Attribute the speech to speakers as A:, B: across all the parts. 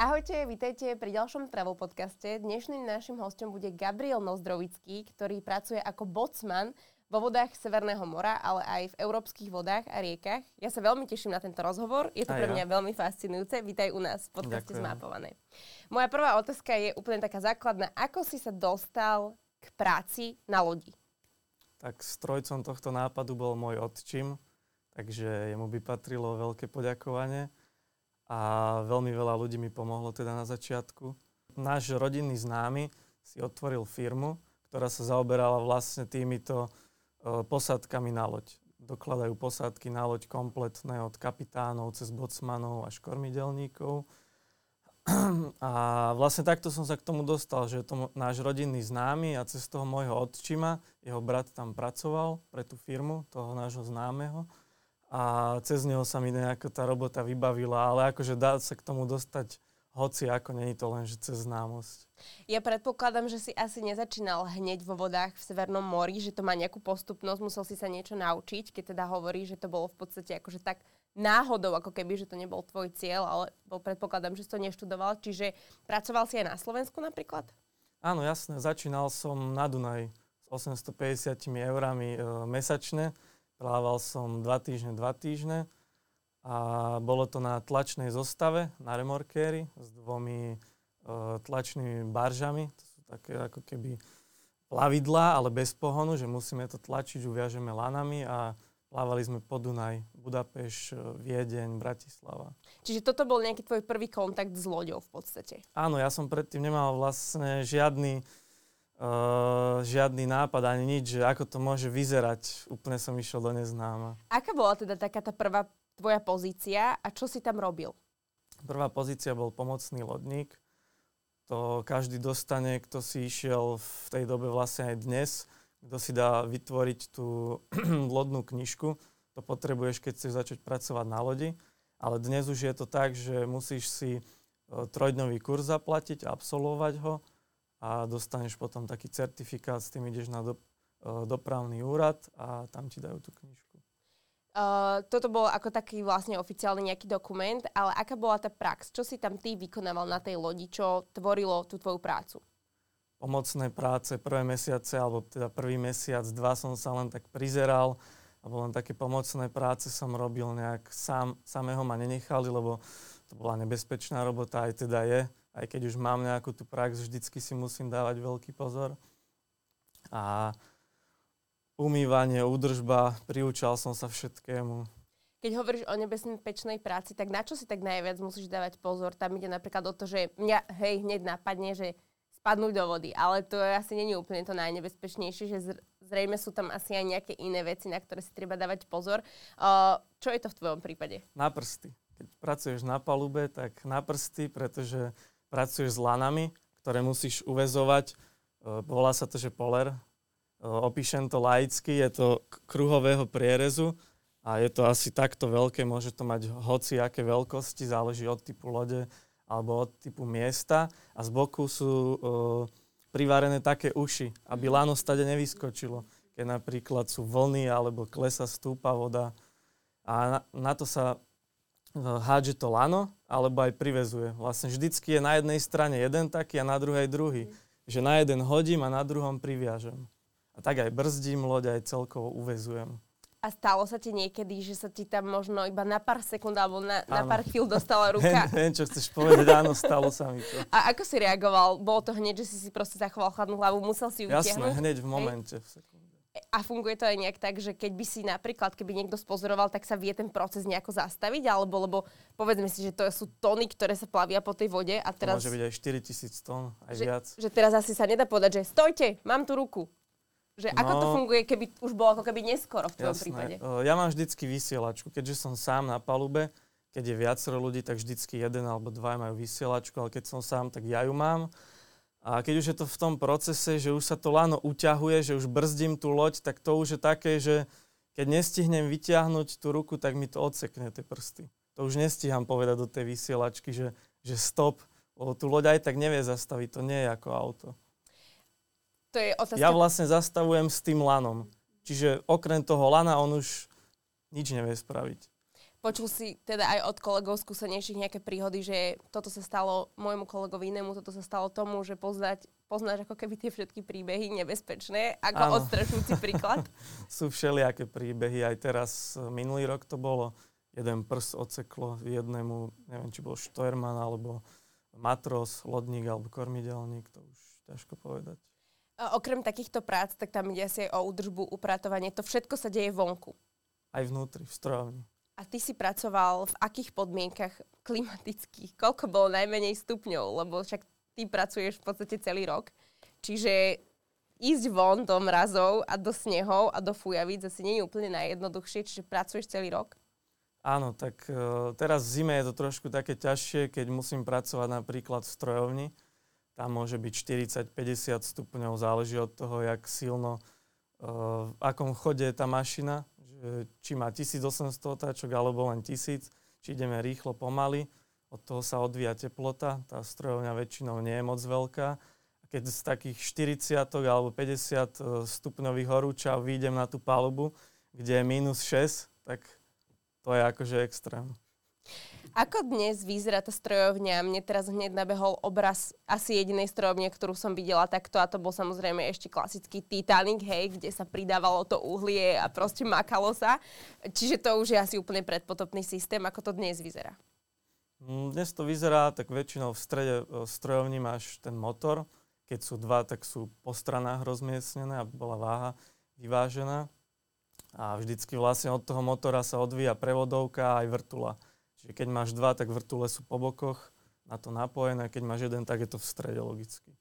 A: Ahojte, vítajte pri ďalšom Travel podcaste. Dnešným našim hostom bude Gabriel Nozdrovický, ktorý pracuje ako bocman vo vodách Severného mora, ale aj v európskych vodách a riekach. Ja sa veľmi teším na tento rozhovor. Je to a pre ja. mňa veľmi fascinujúce. Vítaj u nás v podcaste Ďakujem. Zmapované. Moja prvá otázka je úplne taká základná. Ako si sa dostal k práci na lodi?
B: Tak strojcom tohto nápadu bol môj otčím, takže jemu by patrilo veľké poďakovanie a veľmi veľa ľudí mi pomohlo teda na začiatku. Náš rodinný známy si otvoril firmu, ktorá sa zaoberala vlastne týmito e, posádkami na loď. Dokladajú posádky na loď kompletné od kapitánov cez bocmanov až kormidelníkov. A vlastne takto som sa k tomu dostal, že to náš rodinný známy a cez toho môjho otčima, jeho brat tam pracoval pre tú firmu, toho nášho známeho a cez neho sa mi nejaká tá robota vybavila, ale akože dá sa k tomu dostať hoci ako, není to len, že cez známosť.
A: Ja predpokladám, že si asi nezačínal hneď vo vodách v Severnom mori, že to má nejakú postupnosť, musel si sa niečo naučiť, keď teda hovorí, že to bolo v podstate akože tak náhodou, ako keby, že to nebol tvoj cieľ, ale bol predpokladám, že si to neštudoval. Čiže pracoval si aj na Slovensku napríklad?
B: Áno, jasné. Začínal som na Dunaj s 850 eurami e, mesačne Plával som dva týždne, dva týždne a bolo to na tlačnej zostave, na remorkéri s dvomi e, tlačnými baržami. To sú také ako keby plavidlá, ale bez pohonu, že musíme to tlačiť, uviažeme lanami a plávali sme po Dunaj, Budapeš, e, Viedeň, Bratislava.
A: Čiže toto bol nejaký tvoj prvý kontakt s loďou v podstate?
B: Áno, ja som predtým nemal vlastne žiadny Uh, žiadny nápad ani nič, že ako to môže vyzerať. Úplne som išiel do neznáma.
A: Aká bola teda taká tá prvá tvoja pozícia a čo si tam robil?
B: Prvá pozícia bol pomocný lodník. To každý dostane, kto si išiel v tej dobe vlastne aj dnes, kto si dá vytvoriť tú lodnú knižku. To potrebuješ, keď chceš začať pracovať na lodi. Ale dnes už je to tak, že musíš si e, trojdňový kurz zaplatiť, absolvovať ho a dostaneš potom taký certifikát, s tým ideš na do, uh, dopravný úrad a tam ti dajú tú knižku.
A: Uh, toto bol ako taký vlastne oficiálny nejaký dokument, ale aká bola tá prax? Čo si tam ty vykonával na tej lodi? Čo tvorilo tú tvoju prácu?
B: Pomocné práce, prvé mesiace, alebo teda prvý mesiac, dva som sa len tak prizeral, alebo len také pomocné práce som robil nejak sám, samého ma nenechali, lebo to bola nebezpečná robota, aj teda je aj keď už mám nejakú tú prax, vždycky si musím dávať veľký pozor. A umývanie, údržba, priúčal som sa všetkému.
A: Keď hovoríš o nebezpečnej práci, tak na čo si tak najviac musíš dávať pozor? Tam ide napríklad o to, že mňa hej hneď napadne, že spadnúť do vody, ale to asi není úplne to najnebezpečnejšie, že zrejme sú tam asi aj nejaké iné veci, na ktoré si treba dávať pozor. Uh, čo je to v tvojom prípade?
B: Na prsty. Keď pracuješ na palube, tak na prsty, pretože pracuješ s lanami, ktoré musíš uväzovať. E, volá sa to, že poler. E, opíšem to laicky, je to kruhového prierezu a je to asi takto veľké, môže to mať hoci aké veľkosti, záleží od typu lode alebo od typu miesta a z boku sú uh, privarené také uši, aby lano stade nevyskočilo, keď napríklad sú vlny alebo klesa stúpa voda. A na, na to sa hádže to lano, alebo aj privezuje. Vlastne vždycky je na jednej strane jeden taký a na druhej druhý. Že na jeden hodím a na druhom priviažem. A tak aj brzdím loď, aj celkovo uvezujem.
A: A stalo sa ti niekedy, že sa ti tam možno iba na pár sekúnd alebo na, na pár chvíľ dostala ruka?
B: Viem, čo chceš povedať, áno, stalo sa mi to.
A: A ako si reagoval? Bolo to hneď, že si si proste zachoval chladnú hlavu, musel si ju
B: vytiahnuť? Jasné, hneď v momente, v sekunde.
A: A funguje to aj nejak tak, že keď by si napríklad, keby niekto spozoroval, tak sa vie ten proces nejako zastaviť? Alebo lebo povedzme si, že to sú tony, ktoré sa plavia po tej vode a teraz...
B: To môže byť aj 4000 tón, aj
A: že,
B: viac.
A: Že teraz asi sa nedá povedať, že stojte, mám tu ruku. Že no, ako to funguje, keby už bolo ako keby neskoro v tvojom jasné. prípade?
B: Ja mám vždycky vysielačku, keďže som sám na palube, keď je viacero ľudí, tak vždycky jeden alebo dva majú vysielačku, ale keď som sám, tak ja ju mám. A keď už je to v tom procese, že už sa to lano uťahuje, že už brzdím tú loď, tak to už je také, že keď nestihnem vyťahnuť tú ruku, tak mi to odsekne tie prsty. To už nestíham povedať do tej vysielačky, že, že stop, lebo tú loď aj tak nevie zastaviť, to nie je ako auto.
A: To je otázka...
B: Ja vlastne zastavujem s tým lanom. Čiže okrem toho lana on už nič nevie spraviť.
A: Počul si teda aj od kolegov skúsenejších nejaké príhody, že toto sa stalo môjmu kolegovi inému, toto sa stalo tomu, že poznať, poznáš ako keby tie všetky príbehy nebezpečné, ako ano. odstrašujúci príklad?
B: Sú všelijaké príbehy, aj teraz e, minulý rok to bolo, jeden prs odseklo jednému, neviem, či bol Štojrman, alebo matros, lodník alebo kormidelník, to už ťažko povedať.
A: A okrem takýchto prác, tak tam ide asi aj o údržbu, upratovanie, to všetko sa deje vonku.
B: Aj vnútri, v strojovni.
A: A ty si pracoval v akých podmienkach klimatických? Koľko bolo najmenej stupňov? Lebo však ty pracuješ v podstate celý rok. Čiže ísť von do mrazov a do snehov a do fujavíc asi nie je úplne najjednoduchšie, čiže pracuješ celý rok?
B: Áno, tak uh, teraz v zime je to trošku také ťažšie, keď musím pracovať napríklad v strojovni. Tam môže byť 40-50 stupňov, záleží od toho, jak silno, uh, v akom chode je tá mašina či má 1800 otáčok alebo len 1000, či ideme rýchlo, pomaly. Od toho sa odvíja teplota. Tá strojovňa väčšinou nie je moc veľká. Keď z takých 40 alebo 50 e, stupňových horúčav vyjdem na tú palubu, kde je minus 6, tak to je akože extrém.
A: Ako dnes vyzerá tá strojovňa? Mne teraz hneď nabehol obraz asi jedinej strojovne, ktorú som videla takto a to bol samozrejme ešte klasický Titanic, hej, kde sa pridávalo to uhlie a proste makalo sa. Čiže to už je asi úplne predpotopný systém. Ako to dnes vyzerá?
B: Mm, dnes to vyzerá, tak väčšinou v strede e, strojovni máš ten motor. Keď sú dva, tak sú po stranách rozmiestnené, aby bola váha vyvážená. A vždycky vlastne od toho motora sa odvíja prevodovka aj vrtula. Čiže keď máš dva, tak vrtule sú po bokoch na to napojené, keď máš jeden, tak je to v strede logicky.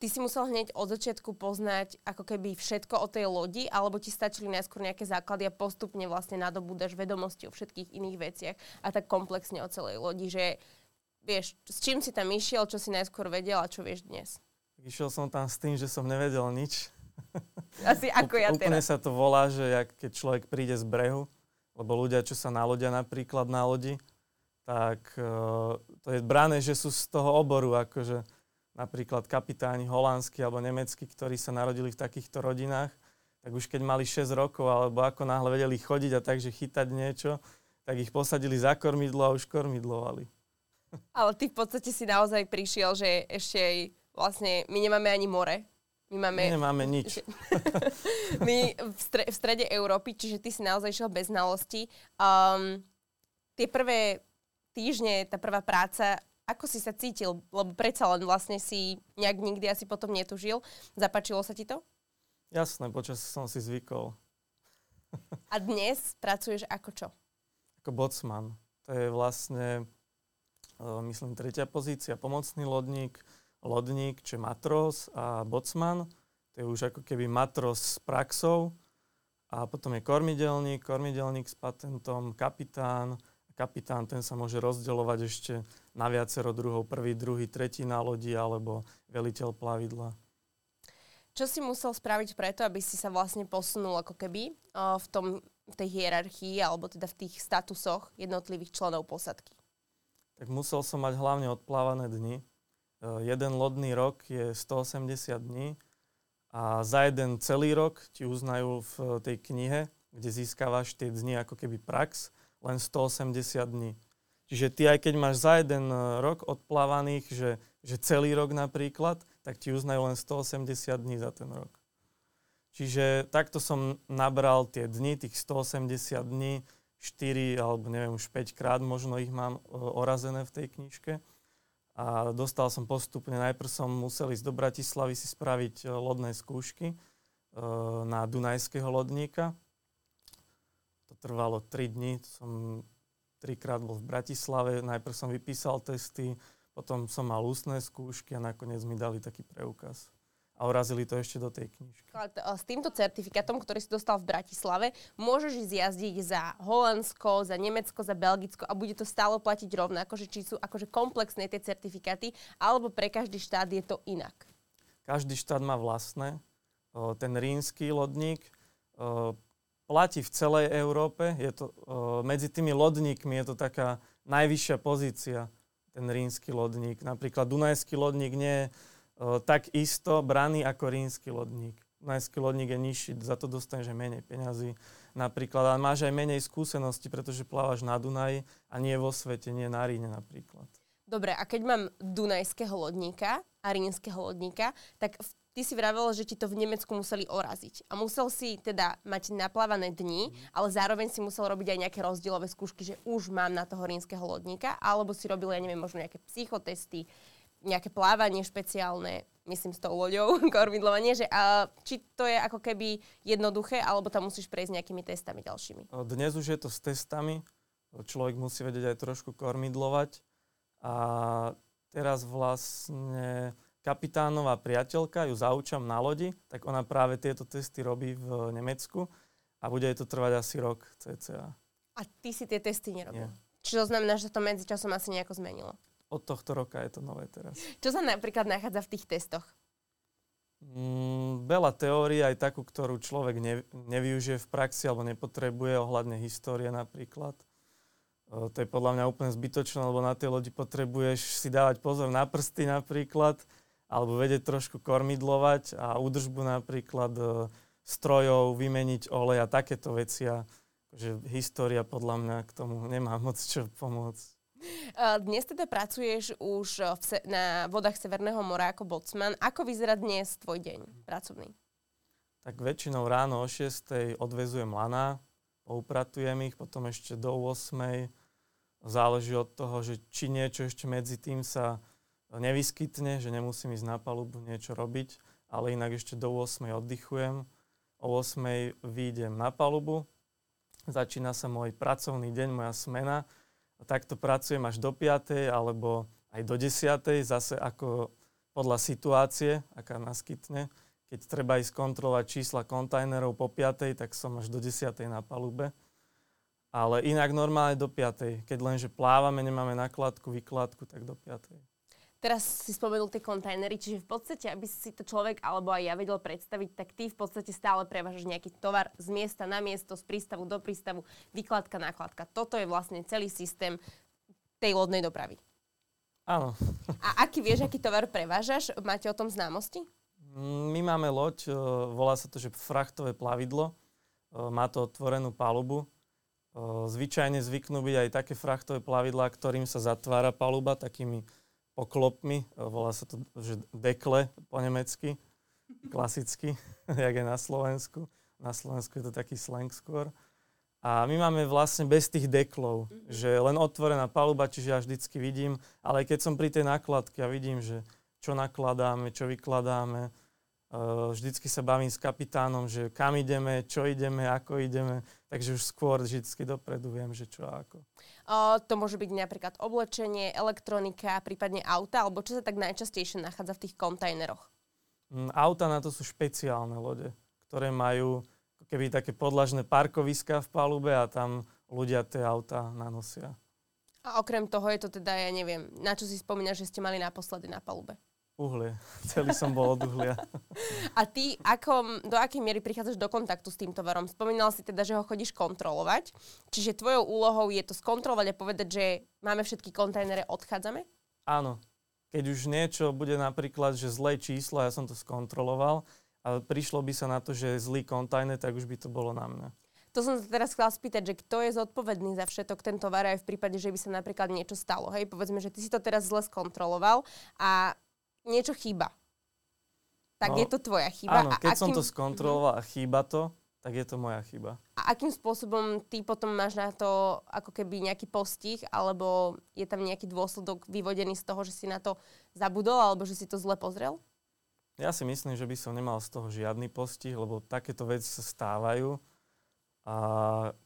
A: Ty si musel hneď od začiatku poznať ako keby všetko o tej lodi, alebo ti stačili najskôr nejaké základy a postupne vlastne nadobúdaš vedomosti o všetkých iných veciach a tak komplexne o celej lodi, že vieš, s čím si tam išiel, čo si najskôr vedel a čo vieš dnes?
B: Išiel som tam s tým, že som nevedel nič.
A: Asi ako ja
B: teraz. Úplne sa to volá, že jak keď človek príde z brehu, lebo ľudia, čo sa nalodia napríklad na lodi, tak uh, to je brané, že sú z toho oboru, akože napríklad kapitáni holandskí alebo nemeckí, ktorí sa narodili v takýchto rodinách, tak už keď mali 6 rokov alebo ako náhle vedeli chodiť a takže chytať niečo, tak ich posadili za kormidlo a už kormidlovali.
A: Ale ty v podstate si naozaj prišiel, že ešte aj vlastne my nemáme ani more.
B: My máme... My nemáme nič.
A: my v, stre- v strede Európy, čiže ty si naozaj išiel bez znalosti. Um, tie prvé týždne, tá prvá práca, ako si sa cítil? Lebo predsa len vlastne si nejak nikdy asi potom netužil. Zapačilo sa ti to?
B: Jasné, počas som si zvykol.
A: A dnes pracuješ ako čo?
B: Ako bocman. To je vlastne, e, myslím, tretia pozícia. Pomocný lodník, lodník, či matros a bocman. To je už ako keby matros s praxou. A potom je kormidelník, kormidelník s patentom, kapitán, kapitán ten sa môže rozdeľovať ešte na viacero druhov, prvý, druhý, tretí na lodi alebo veliteľ plavidla.
A: Čo si musel spraviť preto, aby si sa vlastne posunul ako keby v, tom, v tej hierarchii alebo teda v tých statusoch jednotlivých členov posadky?
B: Tak musel som mať hlavne odplávané dni. E, jeden lodný rok je 180 dní a za jeden celý rok ti uznajú v tej knihe, kde získavaš tie dni ako keby prax len 180 dní. Čiže ty aj keď máš za jeden e, rok odplávaných, že, že celý rok napríklad, tak ti uznajú len 180 dní za ten rok. Čiže takto som nabral tie dni, tých 180 dní, 4 alebo neviem už 5 krát možno ich mám e, orazené v tej knižke. A dostal som postupne, najprv som musel ísť do Bratislavy si spraviť e, lodné skúšky na Dunajského lodníka, trvalo 3 dní, som trikrát bol v Bratislave, najprv som vypísal testy, potom som mal ústne skúšky a nakoniec mi dali taký preukaz. A urazili to ešte do tej knižky.
A: S týmto certifikátom, ktorý si dostal v Bratislave, môžeš ísť jazdiť za Holandsko, za Nemecko, za Belgicko a bude to stále platiť rovnako, že či sú akože komplexné tie certifikáty, alebo pre každý štát je to inak.
B: Každý štát má vlastné. Ten rínsky lodník platí v celej Európe. Je to, uh, medzi tými lodníkmi je to taká najvyššia pozícia, ten rínsky lodník. Napríklad Dunajský lodník nie je uh, tak isto braný ako rínsky lodník. Dunajský lodník je nižší, za to dostaneš menej peňazí. napríklad, ale máš aj menej skúsenosti, pretože plávaš na Dunaji a nie vo svete, nie na Ríne napríklad.
A: Dobre, a keď mám dunajského lodníka a rínskeho lodníka, tak ty si vravel, že ti to v Nemecku museli oraziť. A musel si teda mať naplávané dni, mm. ale zároveň si musel robiť aj nejaké rozdielové skúšky, že už mám na toho rínskeho lodníka, alebo si robil, ja neviem, možno nejaké psychotesty, nejaké plávanie špeciálne, myslím s tou loďou, kormidlovanie, že a, či to je ako keby jednoduché, alebo tam musíš prejsť nejakými testami ďalšími?
B: Dnes už je to s testami, človek musí vedieť aj trošku kormidlovať, a teraz vlastne kapitánová priateľka, ju zaučam na lodi, tak ona práve tieto testy robí v Nemecku a bude jej to trvať asi rok cca.
A: A ty si tie testy nerobil? Nie. Čiže to znamená, že to medzičasom asi nejako zmenilo?
B: Od tohto roka je to nové teraz.
A: Čo sa napríklad nachádza v tých testoch?
B: Mm, veľa teórií, aj takú, ktorú človek ne, nevyužije v praxi alebo nepotrebuje, ohľadne histórie napríklad. To je podľa mňa úplne zbytočné, lebo na tej lodi potrebuješ si dávať pozor na prsty napríklad, alebo vedieť trošku kormidlovať a údržbu napríklad e, strojov, vymeniť olej a takéto veci. A že história podľa mňa k tomu nemá moc čo pomôcť.
A: Dnes teda pracuješ už v se- na vodách Severného mora ako bocman. Ako vyzerá dnes tvoj deň pracovný?
B: Tak väčšinou ráno o 6. odvezujem lana, poupratujem ich, potom ešte do 8 záleží od toho, že či niečo ešte medzi tým sa nevyskytne, že nemusím ísť na palubu niečo robiť, ale inak ešte do 8 oddychujem. O 8 výjdem na palubu, začína sa môj pracovný deň, moja smena. A takto pracujem až do 5. alebo aj do 10. zase ako podľa situácie, aká naskytne. Keď treba ísť kontrolovať čísla kontajnerov po 5. tak som až do 10. na palube. Ale inak normálne do 5. Keď lenže plávame, nemáme nakladku, vykladku, tak do 5.
A: Teraz si spomenul tie kontajnery, čiže v podstate, aby si to človek alebo aj ja vedel predstaviť, tak ty v podstate stále prevážaš nejaký tovar z miesta na miesto, z prístavu do prístavu, vykladka, nakladka. Toto je vlastne celý systém tej lodnej dopravy.
B: Áno.
A: A aký vieš, aký tovar prevážaš? Máte o tom známosti?
B: Mm, my máme loď, e, volá sa to, že frachtové plavidlo. E, má to otvorenú palubu Zvyčajne zvyknú byť aj také frachtové plavidlá, ktorým sa zatvára paluba takými poklopmi. Volá sa to, že dekle po nemecky, klasicky, jak je na Slovensku. Na Slovensku je to taký slang skôr. A my máme vlastne bez tých deklov, mm-hmm. že len otvorená paluba, čiže ja vždycky vidím, ale keď som pri tej nakladke a vidím, že čo nakladáme, čo vykladáme, vždycky sa bavím s kapitánom, že kam ideme, čo ideme, ako ideme, takže už skôr vždycky dopredu viem, že čo a ako.
A: O, to môže byť napríklad oblečenie, elektronika, prípadne auta, alebo čo sa tak najčastejšie nachádza v tých kontajneroch?
B: Mm, auta na to sú špeciálne lode, ktoré majú keby také podlažné parkoviska v palube a tam ľudia tie auta nanosia.
A: A okrem toho je to teda, ja neviem, na čo si spomínaš, že ste mali naposledy na palube?
B: Uhlie. Celý som bol od uhlia.
A: A ty ako, do akej miery prichádzaš do kontaktu s tým tovarom? Spomínal si teda, že ho chodíš kontrolovať. Čiže tvojou úlohou je to skontrolovať a povedať, že máme všetky kontajnere, odchádzame?
B: Áno. Keď už niečo bude napríklad, že zlé číslo, ja som to skontroloval, ale prišlo by sa na to, že je zlý kontajner, tak už by to bolo na mňa.
A: To som sa teraz chcela spýtať, že kto je zodpovedný za všetok ten tovar aj v prípade, že by sa napríklad niečo stalo. Hej, povedzme, že ty si to teraz zle skontroloval a niečo chýba. Tak no, je to tvoja chyba.
B: Áno, keď a akým... som to skontroloval a chýba to, tak je to moja chyba.
A: A akým spôsobom ty potom máš na to ako keby nejaký postih, alebo je tam nejaký dôsledok vyvodený z toho, že si na to zabudol, alebo že si to zle pozrel?
B: Ja si myslím, že by som nemal z toho žiadny postih, lebo takéto veci sa stávajú a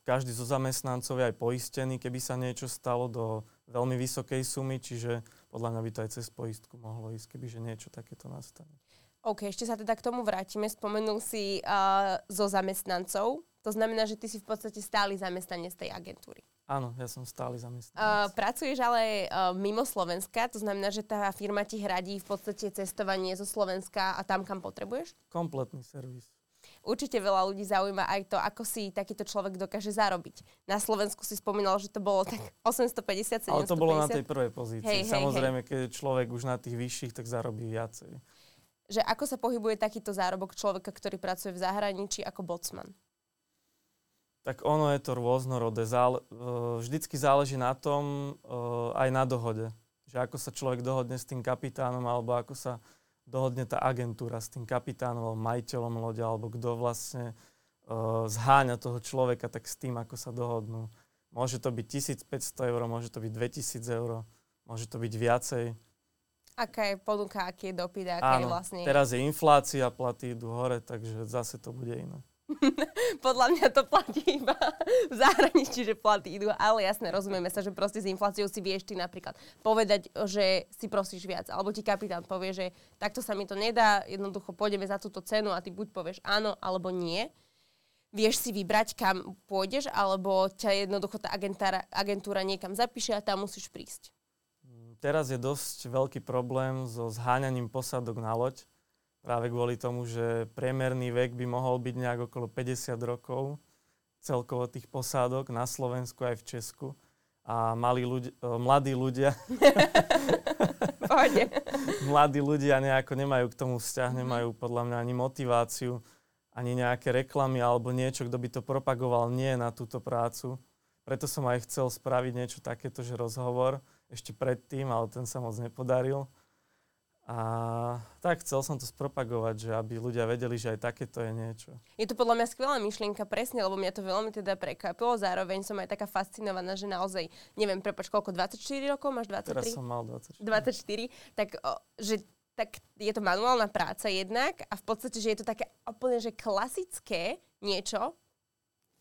B: každý zo zamestnancov je aj poistený, keby sa niečo stalo do veľmi vysokej sumy, čiže podľa mňa by to aj cez poistku mohlo ísť, kebyže niečo takéto nastane.
A: OK, ešte sa teda k tomu vrátime. Spomenul si uh, zo zamestnancov. To znamená, že ty si v podstate stály zamestnanec tej agentúry.
B: Áno, ja som stály zamestnanec.
A: Uh, pracuješ ale uh, mimo Slovenska, to znamená, že tá firma ti hradí v podstate cestovanie zo Slovenska a tam, kam potrebuješ?
B: Kompletný servis.
A: Určite veľa ľudí zaujíma aj to, ako si takýto človek dokáže zarobiť. Na Slovensku si spomínal, že to bolo tak 850, 750. Ale
B: to bolo na tej prvej pozícii. Hej, Samozrejme, hej. keď človek už na tých vyšších, tak zarobí viacej.
A: Že ako sa pohybuje takýto zárobok človeka, ktorý pracuje v zahraničí ako bocman?
B: Tak ono je to rôznorodé. Zále, vždycky záleží na tom aj na dohode. Že ako sa človek dohodne s tým kapitánom alebo ako sa dohodne tá agentúra s tým kapitánom alebo majiteľom lode alebo kto vlastne zháňa toho človeka, tak s tým, ako sa dohodnú. Môže to byť 1500 eur, môže to byť 2000 eur, môže to byť viacej.
A: Aká je ponuka, aký je dopyt, aká Áno, je vlastne...
B: teraz je inflácia, platy idú hore, takže zase to bude iné.
A: Podľa mňa to platí iba v zahraničí, že platy idú, ale jasne, rozumieme sa, že proste s infláciou si vieš ty napríklad povedať, že si prosíš viac, alebo ti kapitán povie, že takto sa mi to nedá, jednoducho pôjdeme za túto cenu a ty buď povieš áno, alebo nie. Vieš si vybrať, kam pôjdeš, alebo ťa jednoducho tá agentúra, agentúra niekam zapíše a tam musíš prísť.
B: Teraz je dosť veľký problém so zháňaním posadok na loď práve kvôli tomu, že priemerný vek by mohol byť nejak okolo 50 rokov celkovo tých posádok na Slovensku aj v Česku. A mali ľudia, e, mladí ľudia mladí ľudia nejako nemajú k tomu vzťah, mhm. nemajú podľa mňa ani motiváciu, ani nejaké reklamy alebo niečo, kto by to propagoval nie na túto prácu. Preto som aj chcel spraviť niečo takéto, že rozhovor ešte predtým, ale ten sa moc nepodaril. A tak chcel som to spropagovať, že aby ľudia vedeli, že aj takéto je niečo.
A: Je to podľa mňa skvelá myšlienka, presne, lebo mňa to veľmi teda prekvapilo. Zároveň som aj taká fascinovaná, že naozaj, neviem, prepač, koľko, 24 rokov máš 23?
B: Teraz som mal 24.
A: 24, tak o, že tak je to manuálna práca jednak a v podstate, že je to také úplne, že klasické niečo,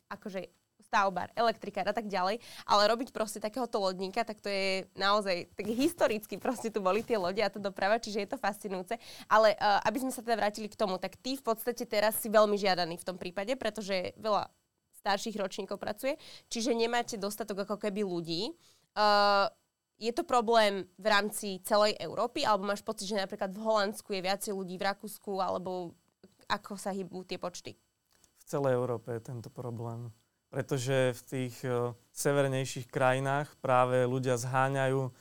A: akože stavbár, elektrikár a tak ďalej, ale robiť proste takéhoto lodníka, tak to je naozaj tak historicky proste tu boli tie lode a to doprava, čiže je to fascinujúce. Ale uh, aby sme sa teda vrátili k tomu, tak ty v podstate teraz si veľmi žiadaný v tom prípade, pretože veľa starších ročníkov pracuje, čiže nemáte dostatok ako keby ľudí. Uh, je to problém v rámci celej Európy, alebo máš pocit, že napríklad v Holandsku je viacej ľudí, v Rakúsku, alebo ako sa hýbu tie počty?
B: V celej Európe je tento problém pretože v tých uh, severnejších krajinách práve ľudia zháňajú uh,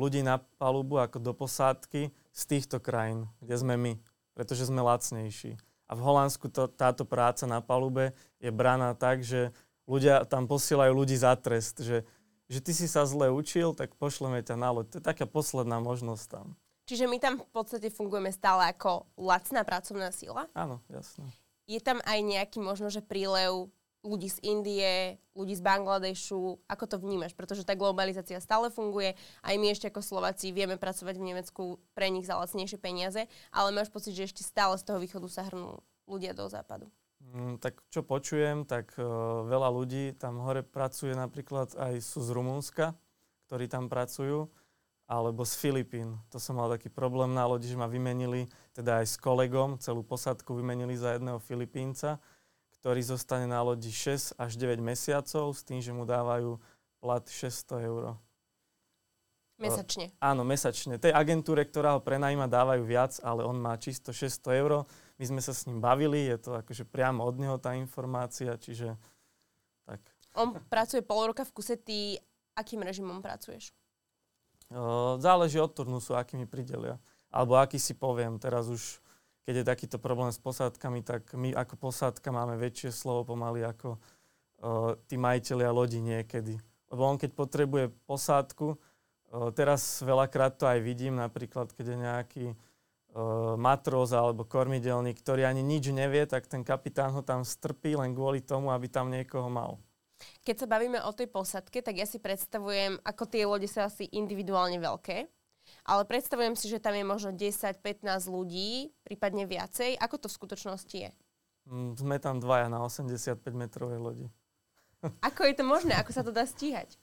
B: ľudí na palubu ako do posádky z týchto krajín, kde sme my, pretože sme lacnejší. A v Holandsku to, táto práca na palube je braná tak, že ľudia tam posielajú ľudí za trest, že, že ty si sa zle učil, tak pošleme ťa na loď. To je taká posledná možnosť tam.
A: Čiže my tam v podstate fungujeme stále ako lacná pracovná sila?
B: Áno, jasne.
A: Je tam aj nejaký možno, že prílev ľudí z Indie, ľudí z Bangladešu, ako to vnímaš? Pretože tá globalizácia stále funguje, aj my ešte ako Slováci vieme pracovať v Nemecku pre nich za lacnejšie peniaze, ale máš pocit, že ešte stále z toho východu sa hrnú ľudia do západu.
B: Mm, tak čo počujem, tak uh, veľa ľudí tam hore pracuje napríklad aj sú z Rumúnska, ktorí tam pracujú, alebo z Filipín. To som mal taký problém na lodi, že ma vymenili, teda aj s kolegom, celú posadku vymenili za jedného Filipínca ktorý zostane na lodi 6 až 9 mesiacov s tým, že mu dávajú plat 600 eur.
A: Mesačne.
B: Áno, mesačne. Tej agentúre, ktorá ho prenajíma, dávajú viac, ale on má čisto 600 eur. My sme sa s ním bavili, je to akože priamo od neho tá informácia, čiže tak.
A: On pracuje pol roka v kuse, ty akým režimom pracuješ?
B: Uh, záleží od turnusu, aký mi pridelia. Alebo aký si poviem, teraz už keď je takýto problém s posádkami, tak my ako posádka máme väčšie slovo pomaly ako uh, tí majiteľia lodi niekedy. Lebo on keď potrebuje posádku, uh, teraz veľakrát to aj vidím, napríklad keď je nejaký uh, matróz alebo kormidelník, ktorý ani nič nevie, tak ten kapitán ho tam strpí len kvôli tomu, aby tam niekoho mal.
A: Keď sa bavíme o tej posadke, tak ja si predstavujem, ako tie lode sú asi individuálne veľké ale predstavujem si, že tam je možno 10-15 ľudí, prípadne viacej. Ako to v skutočnosti je?
B: Mm, sme tam dvaja na 85 metrovej lodi.
A: Ako je to možné? Ako sa to dá stíhať?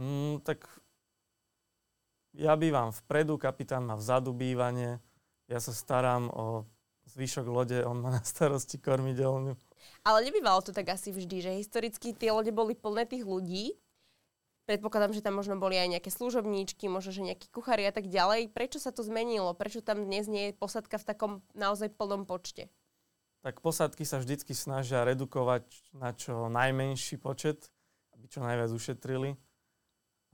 B: Mm, tak ja bývam vpredu, kapitán má vzadu bývanie, ja sa starám o zvyšok lode, on má na starosti kormidelňu.
A: Ale nebývalo to tak asi vždy, že historicky tie lode boli plné tých ľudí Predpokladám, že tam možno boli aj nejaké služobníčky, možno, že nejakí kuchári a tak ďalej. Prečo sa to zmenilo? Prečo tam dnes nie je posadka v takom naozaj plnom počte?
B: Tak posadky sa vždycky snažia redukovať na čo najmenší počet, aby čo najviac ušetrili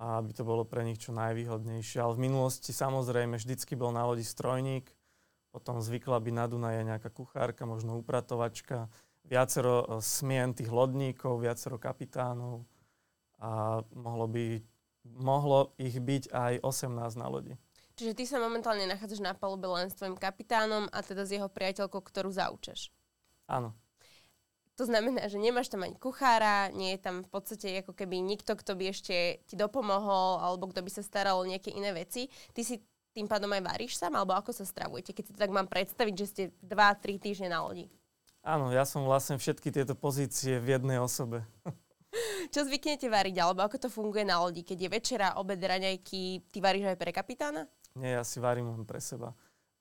B: a aby to bolo pre nich čo najvýhodnejšie. Ale v minulosti samozrejme vždycky bol na lodi strojník, potom zvykla byť na Dunaje nejaká kuchárka, možno upratovačka viacero e, smien tých lodníkov, viacero kapitánov a mohlo, by, mohlo ich byť aj 18 na lodi.
A: Čiže ty sa momentálne nachádzaš na palube len s tvojim kapitánom a teda s jeho priateľkou, ktorú zaučeš.
B: Áno.
A: To znamená, že nemáš tam ani kuchára, nie je tam v podstate ako keby nikto, kto by ešte ti dopomohol alebo kto by sa staral o nejaké iné veci. Ty si tým pádom aj varíš sám, alebo ako sa stravujete, keď si to tak mám predstaviť, že ste 2-3 týždne na lodi?
B: Áno, ja som vlastne všetky tieto pozície v jednej osobe.
A: Čo zvyknete variť, alebo ako to funguje na lodi? Keď je večera, obed, raňajky, ty varíš aj pre kapitána?
B: Nie, ja si varím len pre seba.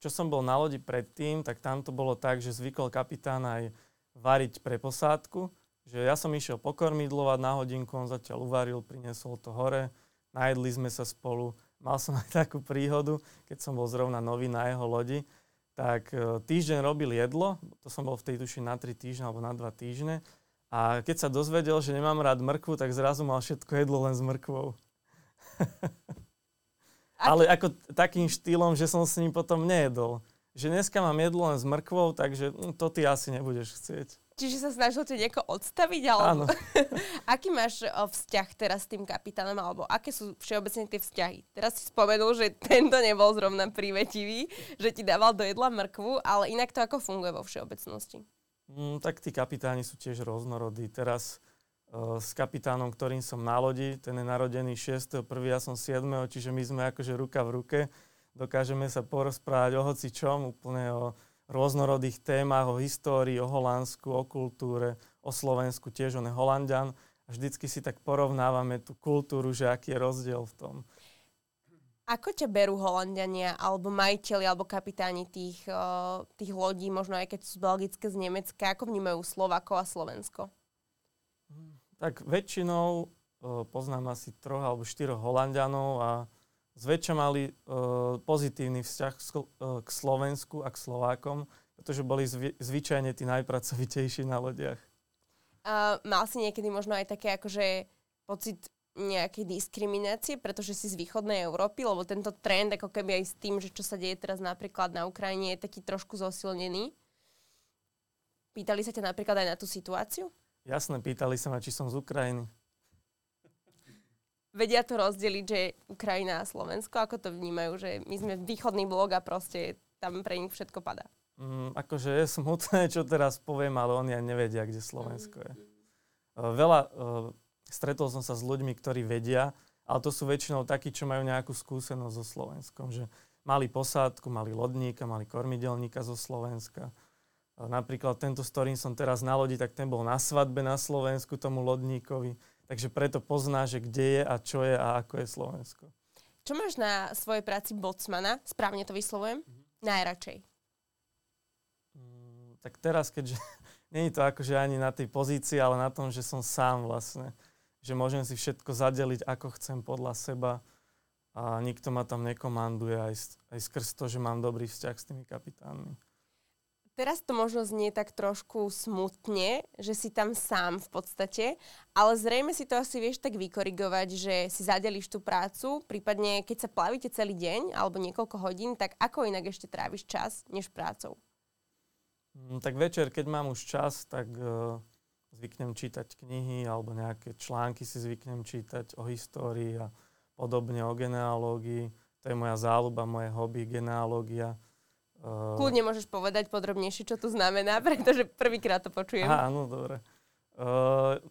B: Čo som bol na lodi predtým, tak tam to bolo tak, že zvykol kapitán aj variť pre posádku. Že ja som išiel pokormidlovať na hodinku, on zatiaľ uvaril, priniesol to hore, najedli sme sa spolu. Mal som aj takú príhodu, keď som bol zrovna nový na jeho lodi, tak e, týždeň robil jedlo, to som bol v tej tuši na 3 týždne alebo na 2 týždne, a keď sa dozvedel, že nemám rád mrkvu, tak zrazu mal všetko jedlo len s mrkvou. Ale ako takým štýlom, že som s ním potom nejedol. Že dneska mám jedlo len s mrkvou, takže hm, to ty asi nebudeš chcieť.
A: Čiže sa snažil ťa nieko odstaviť? Alebo...
B: Áno.
A: Aký máš vzťah teraz s tým kapitánom? Alebo aké sú všeobecne tie vzťahy? Teraz si spomenul, že tento nebol zrovna prívetivý, že ti dával do jedla mrkvu, ale inak to ako funguje vo všeobecnosti?
B: Mm, tak tí kapitáni sú tiež rôznorodí. Teraz s kapitánom, ktorým som na lodi. Ten je narodený 6. ja som 7. čiže my sme akože ruka v ruke. Dokážeme sa porozprávať o hoci čom, úplne o rôznorodých témach, o histórii, o Holandsku, o kultúre, o Slovensku, tiež on je Holandian. A vždycky si tak porovnávame tú kultúru, že aký je rozdiel v tom.
A: Ako ťa berú Holandiania, alebo majiteľi, alebo kapitáni tých, tých lodí, možno aj keď sú z Belgické, z Nemecka, ako vnímajú Slovako a Slovensko?
B: Tak väčšinou uh, poznám asi troch alebo štyroch Holandianov a zväčša mali uh, pozitívny vzťah k, uh, k Slovensku a k Slovákom, pretože boli zvy, zvyčajne tí najpracovitejší na lodiach.
A: Uh, mal si niekedy možno aj také akože pocit nejakej diskriminácie, pretože si z východnej Európy, lebo tento trend ako keby aj s tým, že čo sa deje teraz napríklad na Ukrajine, je taký trošku zosilnený. Pýtali sa ťa napríklad aj na tú situáciu?
B: Jasné, pýtali sa ma, či som z Ukrajiny.
A: Vedia to rozdeliť, že Ukrajina a Slovensko, ako to vnímajú, že my sme východný blok a proste tam pre nich všetko padá.
B: Mm, akože je smutné, čo teraz poviem, ale oni aj nevedia, kde Slovensko je. Uh, veľa, uh, stretol som sa s ľuďmi, ktorí vedia, ale to sú väčšinou takí, čo majú nejakú skúsenosť so Slovenskom, že mali posádku, mali lodníka, mali kormidelníka zo Slovenska Napríklad tento, s ktorým som teraz na lodi, tak ten bol na svadbe na Slovensku tomu lodníkovi. Takže preto pozná, že kde je a čo je a ako je Slovensko.
A: Čo máš na svojej práci bocmana, správne to vyslovujem, mm-hmm. najradšej?
B: Mm, tak teraz, keďže je to akože ani na tej pozícii, ale na tom, že som sám vlastne. Že môžem si všetko zadeliť, ako chcem podľa seba a nikto ma tam nekomanduje aj, aj skrz to, že mám dobrý vzťah s tými kapitánmi.
A: Teraz to možno znie tak trošku smutne, že si tam sám v podstate, ale zrejme si to asi vieš tak vykorigovať, že si zadelíš tú prácu, prípadne keď sa plavíte celý deň alebo niekoľko hodín, tak ako inak ešte tráviš čas než prácou?
B: Mm, tak večer, keď mám už čas, tak uh, zvyknem čítať knihy alebo nejaké články si zvyknem čítať o histórii a podobne o genealógii. To je moja záľuba, moje hobby, genealógia
A: Uh... Kľudne môžeš povedať podrobnejšie, čo to znamená, pretože prvýkrát to počujem.
B: Áno, dobre. Uh,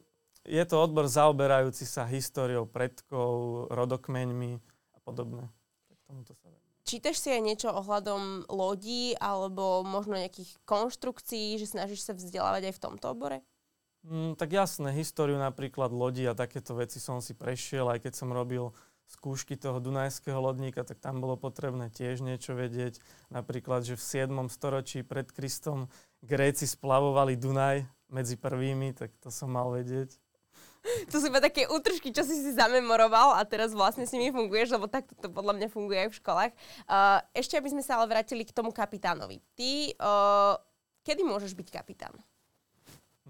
B: je to odbor zaoberajúci sa históriou predkov, rodokmeňmi a podobne.
A: Tomuto sa Čítaš si aj niečo ohľadom lodí alebo možno nejakých konštrukcií, že snažíš sa vzdelávať aj v tomto obore?
B: Mm, tak jasné, históriu napríklad lodí a takéto veci som si prešiel, aj keď som robil skúšky toho Dunajského lodníka, tak tam bolo potrebné tiež niečo vedieť. Napríklad, že v 7. storočí pred Kristom Gréci splavovali Dunaj medzi prvými, tak to som mal vedieť.
A: To sú iba také útržky, čo si si zamemoroval a teraz vlastne s nimi funguješ, lebo takto to podľa mňa funguje aj v školách. Uh, ešte aby sme sa ale vrátili k tomu kapitánovi. Ty, uh, kedy môžeš byť kapitán?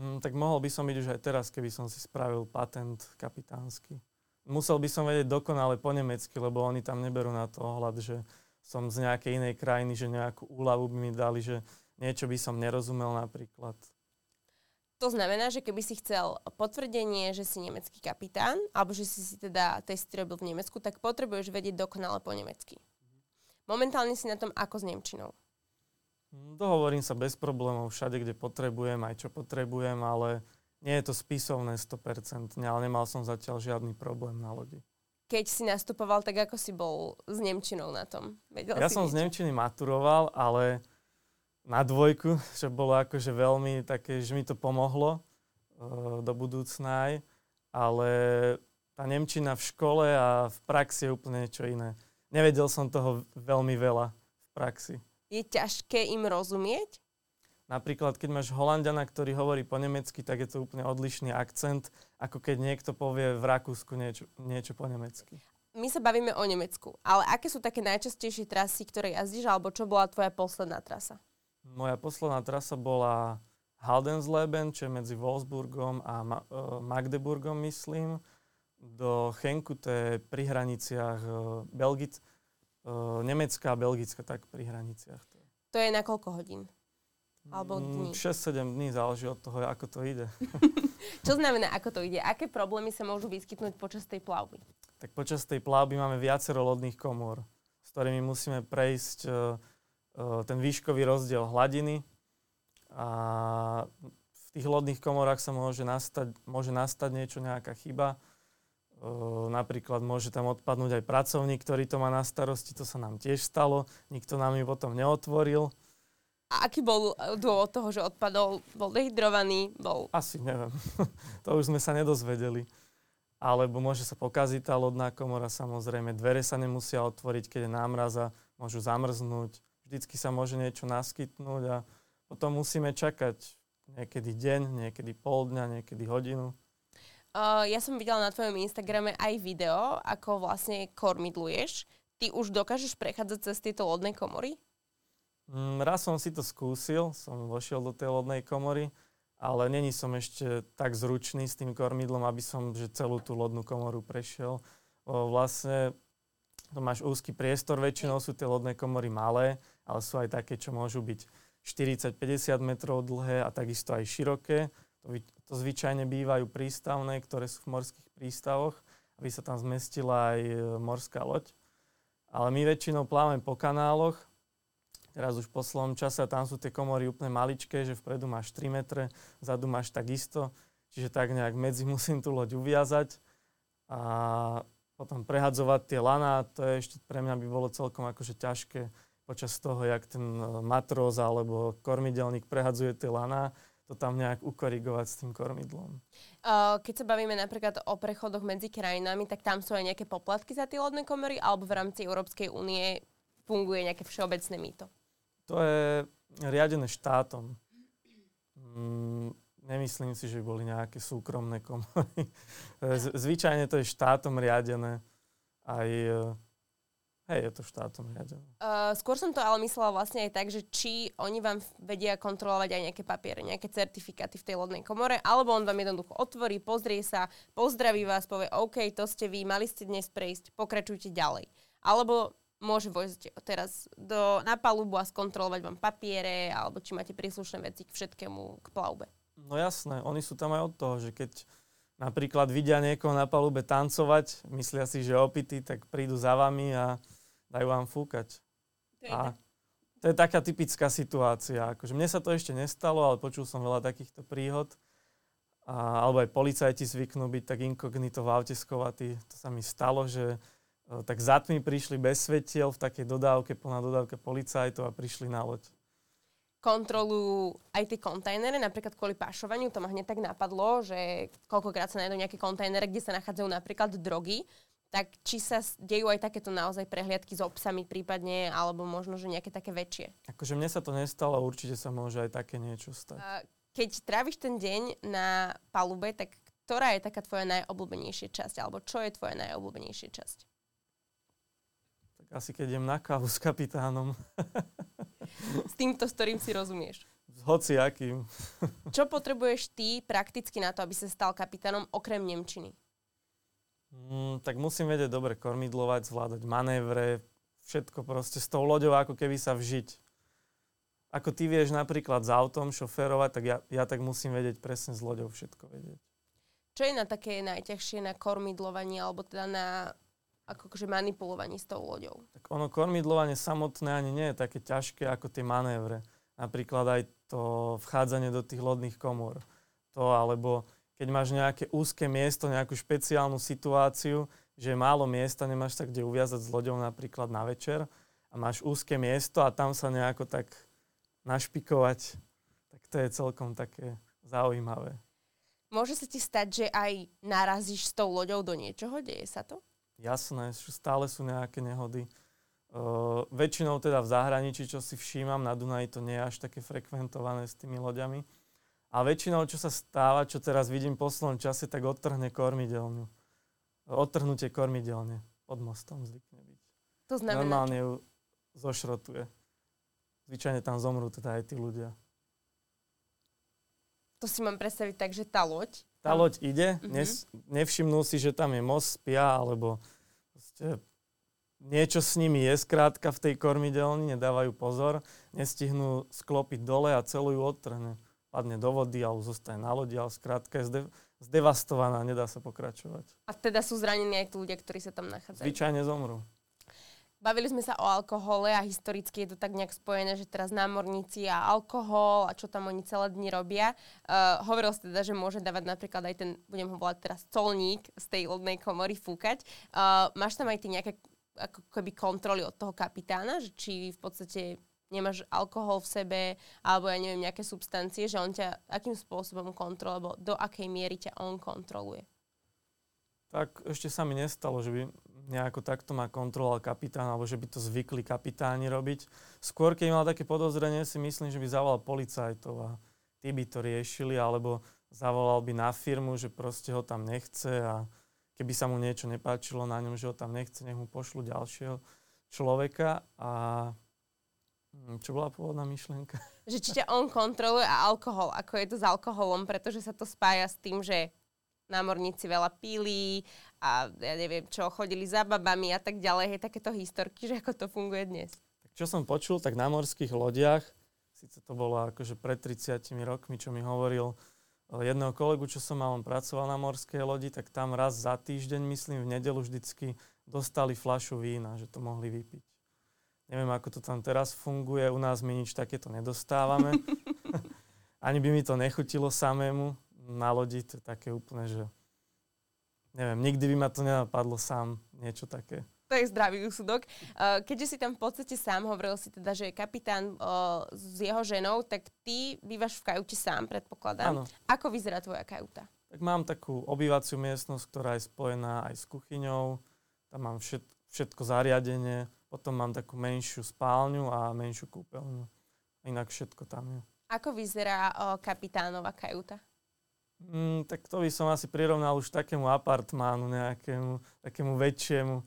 B: Mm, tak mohol by som byť už aj teraz, keby som si spravil patent kapitánsky musel by som vedieť dokonale po nemecky, lebo oni tam neberú na to ohľad, že som z nejakej inej krajiny, že nejakú úľavu by mi dali, že niečo by som nerozumel napríklad.
A: To znamená, že keby si chcel potvrdenie, že si nemecký kapitán, alebo že si si teda testy robil v Nemecku, tak potrebuješ vedieť dokonale po nemecky. Momentálne si na tom ako s Nemčinou?
B: Dohovorím sa bez problémov všade, kde potrebujem, aj čo potrebujem, ale nie je to spisovné 100%, ale nemal som zatiaľ žiadny problém na lodi.
A: Keď si nastupoval, tak ako si bol s Nemčinou na tom?
B: Vedel ja som niečo? z Nemčiny maturoval, ale na dvojku, čo bolo akože veľmi také, že mi to pomohlo uh, do budúcna aj, ale tá Nemčina v škole a v praxi je úplne niečo iné. Nevedel som toho veľmi veľa v praxi.
A: Je ťažké im rozumieť?
B: Napríklad, keď máš Holandiana, ktorý hovorí po nemecky, tak je to úplne odlišný akcent, ako keď niekto povie v Rakúsku niečo, niečo po nemecky.
A: My sa bavíme o Nemecku, ale aké sú také najčastejšie trasy, ktoré jazdíš, alebo čo bola tvoja posledná trasa?
B: Moja posledná trasa bola Haldensleben, čo je medzi Wolfsburgom a Ma- uh, Magdeburgom, myslím, do Chenku, to je pri hraniciach uh, Belgic, Nemecka a Belgicka, tak pri hraniciach. To
A: je, na koľko hodín? Alebo mm, dní?
B: 6-7 dní, záleží od toho, ako to ide.
A: čo znamená, ako to ide? Aké problémy sa môžu vyskytnúť počas tej plavby?
B: Tak počas tej plavby máme viacero lodných komôr, s ktorými musíme prejsť uh, ten výškový rozdiel hladiny a v tých lodných komorách sa môže nastať, môže nastať niečo, nejaká chyba. Napríklad môže tam odpadnúť aj pracovník, ktorý to má na starosti, to sa nám tiež stalo, nikto nám ju potom neotvoril.
A: A aký bol e, dôvod toho, že odpadol? Bol dehydrovaný? Bol...
B: Asi neviem. to už sme sa nedozvedeli. Alebo môže sa pokaziť tá lodná komora, samozrejme. Dvere sa nemusia otvoriť, keď je námraza, môžu zamrznúť vždycky sa môže niečo naskytnúť a potom musíme čakať niekedy deň, niekedy pol dňa, niekedy hodinu.
A: Uh, ja som videla na tvojom Instagrame aj video, ako vlastne kormidluješ. Ty už dokážeš prechádzať cez tieto lodné komory?
B: Mm, raz som si to skúsil, som vošiel do tej lodnej komory, ale není som ešte tak zručný s tým kormidlom, aby som že celú tú lodnú komoru prešiel. O, vlastne to máš úzky priestor, väčšinou sú tie lodné komory malé, ale sú aj také, čo môžu byť 40-50 metrov dlhé a takisto aj široké. To, to zvyčajne bývajú prístavné, ktoré sú v morských prístavoch, aby sa tam zmestila aj e, morská loď. Ale my väčšinou plávame po kanáloch, teraz už v poslednom čase tam sú tie komory úplne maličké, že vpredu máš 3 metre, vzadu máš takisto, čiže tak nejak medzi musím tú loď uviazať a potom prehadzovať tie lana, to je ešte pre mňa by bolo celkom akože ťažké počas toho, jak ten e, matróz alebo kormidelník prehadzuje tie lana, to tam nejak ukorigovať s tým kormidlom.
A: Keď sa bavíme napríklad o prechodoch medzi krajinami, tak tam sú aj nejaké poplatky za tie lodné komory, alebo v rámci Európskej únie funguje nejaké všeobecné mýto?
B: To je riadené štátom. Mm, Nemyslím si, že boli nejaké súkromné komory. Zvyčajne to je štátom riadené. Aj, e, hej, je to štátom riadené.
A: Uh, skôr som to ale myslela vlastne aj tak, že či oni vám vedia kontrolovať aj nejaké papiere, nejaké certifikáty v tej lodnej komore, alebo on vám jednoducho otvorí, pozrie sa, pozdraví vás, povie, OK, to ste vy, mali ste dnes prejsť, pokračujte ďalej. Alebo môže vojsť teraz do, na palubu a skontrolovať vám papiere, alebo či máte príslušné veci k všetkému, k plavbe.
B: No jasné, oni sú tam aj od toho, že keď napríklad vidia niekoho na palube tancovať, myslia si, že opity, tak prídu za vami a dajú vám fúkať.
A: To je, a
B: to je taká typická situácia. Akože mne sa to ešte nestalo, ale počul som veľa takýchto príhod. A, alebo aj policajti zvyknú byť tak inkognito v aute skovatí. To sa mi stalo, že e, tak za tmy prišli bez svetiel v takej dodávke, plná dodávka policajtov a prišli na loď
A: kontrolujú aj tie kontajnery, napríklad kvôli pašovaniu, to ma hneď tak napadlo, že koľkokrát sa nájdú nejaké kontajnery, kde sa nachádzajú napríklad drogy, tak či sa dejú aj takéto naozaj prehliadky s obsami prípadne, alebo možno, že nejaké také väčšie?
B: Akože mne sa to nestalo, určite sa môže aj také niečo stať.
A: Keď tráviš ten deň na palube, tak ktorá je taká tvoja najobľúbenejšia časť, alebo čo je tvoja najobľúbenejšia časť?
B: Tak asi keď idem na kávu s kapitánom.
A: S týmto, s ktorým si rozumieš.
B: S hociakým.
A: Čo potrebuješ ty prakticky na to, aby sa stal kapitánom okrem Nemčiny?
B: Mm, tak musím vedieť dobre kormidlovať, zvládať manévre, všetko proste s tou loďou ako keby sa vžiť. ako ty vieš napríklad s autom šoférovať, tak ja, ja tak musím vedieť presne s loďou všetko vedieť.
A: Čo je na také najťažšie na kormidlovanie alebo teda na akože manipulovanie s tou loďou?
B: Tak ono kormidlovanie samotné ani nie je také ťažké ako tie manévre. Napríklad aj to vchádzanie do tých lodných komôr. To alebo keď máš nejaké úzke miesto, nejakú špeciálnu situáciu, že je málo miesta, nemáš sa kde uviazať s loďou napríklad na večer a máš úzke miesto a tam sa nejako tak našpikovať, tak to je celkom také zaujímavé.
A: Môže sa ti stať, že aj narazíš s tou loďou do niečoho? Deje sa to?
B: Jasné, stále sú nejaké nehody. Uh, väčšinou teda v zahraničí, čo si všímam, na Dunaji to nie je až také frekventované s tými loďami. A väčšinou, čo sa stáva, čo teraz vidím v poslednom čase, tak odtrhne kormidelňu. Odtrhnutie kormidelne pod mostom zvykne byť.
A: To znamená
B: Normálne ju zošrotuje zvyčajne tam zomrú teda aj tí ľudia.
A: To si mám predstaviť tak, že tá loď...
B: Tá loď ide, mm-hmm. nes, nevšimnú si, že tam je most, spia, alebo proste niečo s nimi je skrátka v tej kormidelni, nedávajú pozor, nestihnú sklopiť dole a celú ju odtrhne. Padne do vody alebo zostane na lodi, ale skrátka je zde, zdevastovaná, nedá sa pokračovať.
A: A teda sú zranení aj tí ľudia, ktorí sa tam nachádzajú?
B: Zvyčajne zomrú.
A: Bavili sme sa o alkohole a historicky je to tak nejak spojené, že teraz námorníci a alkohol a čo tam oni celé dni robia. Uh, hovoril si teda, že môže dávať napríklad aj ten, budem ho volať teraz colník z tej lodnej komory fúkať. Uh, máš tam aj tie nejaké ako keby kontroly od toho kapitána, že či v podstate nemáš alkohol v sebe, alebo ja neviem, nejaké substancie, že on ťa akým spôsobom kontroluje, alebo do akej miery ťa on kontroluje?
B: Tak ešte sa mi nestalo, že by nejako takto má kontroloval kapitán, alebo že by to zvykli kapitáni robiť. Skôr, keď mal také podozrenie, si myslím, že by zavolal policajtov a tí by to riešili, alebo zavolal by na firmu, že proste ho tam nechce a keby sa mu niečo nepáčilo na ňom, že ho tam nechce, nech mu pošlu ďalšieho človeka a čo bola pôvodná myšlienka?
A: Že či ťa on kontroluje a alkohol, ako je to s alkoholom, pretože sa to spája s tým, že námorníci veľa píli a ja neviem čo, chodili za babami a tak ďalej. Je takéto historky, že ako to funguje dnes.
B: Tak čo som počul, tak na morských lodiach, síce to bolo akože pred 30 rokmi, čo mi hovoril eh, jedného kolegu, čo som mal, on pracoval na morskej lodi, tak tam raz za týždeň, myslím v nedelu vždycky, dostali flašu vína, že to mohli vypiť. Neviem, ako to tam teraz funguje, u nás my nič takéto nedostávame. Ani by mi to nechutilo samému, na lodi, to je také úplne, že neviem, nikdy by ma to nenapadlo sám niečo také.
A: To je zdravý úsudok. Uh, keďže si tam v podstate sám hovoril si teda, že je kapitán uh, s jeho ženou, tak ty bývaš v kajute sám, predpokladám. Áno. Ako vyzerá tvoja kajuta?
B: Tak mám takú obývaciu miestnosť, ktorá je spojená aj s kuchyňou. Tam mám všet, všetko zariadenie. Potom mám takú menšiu spálňu a menšiu kúpeľňu. Inak všetko tam je.
A: Ako vyzerá uh, kapitánova kajuta?
B: Mm, tak to by som asi prirovnal už takému apartmánu nejakému, takému väčšiemu.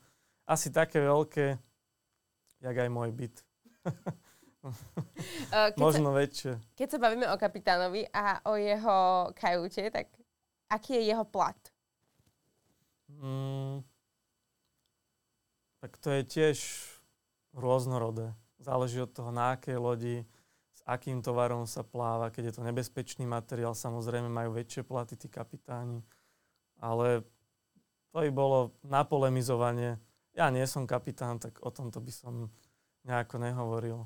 B: Asi také veľké, jak aj môj byt. Uh, Možno
A: sa,
B: väčšie.
A: Keď sa bavíme o kapitánovi a o jeho kajúte, tak aký je jeho plat? Mm,
B: tak to je tiež rôznorodé. Záleží od toho, na akej lodi, akým tovarom sa pláva. Keď je to nebezpečný materiál, samozrejme majú väčšie platy tí kapitáni. Ale to by bolo na polemizovanie. Ja nie som kapitán, tak o tomto by som nejako nehovoril.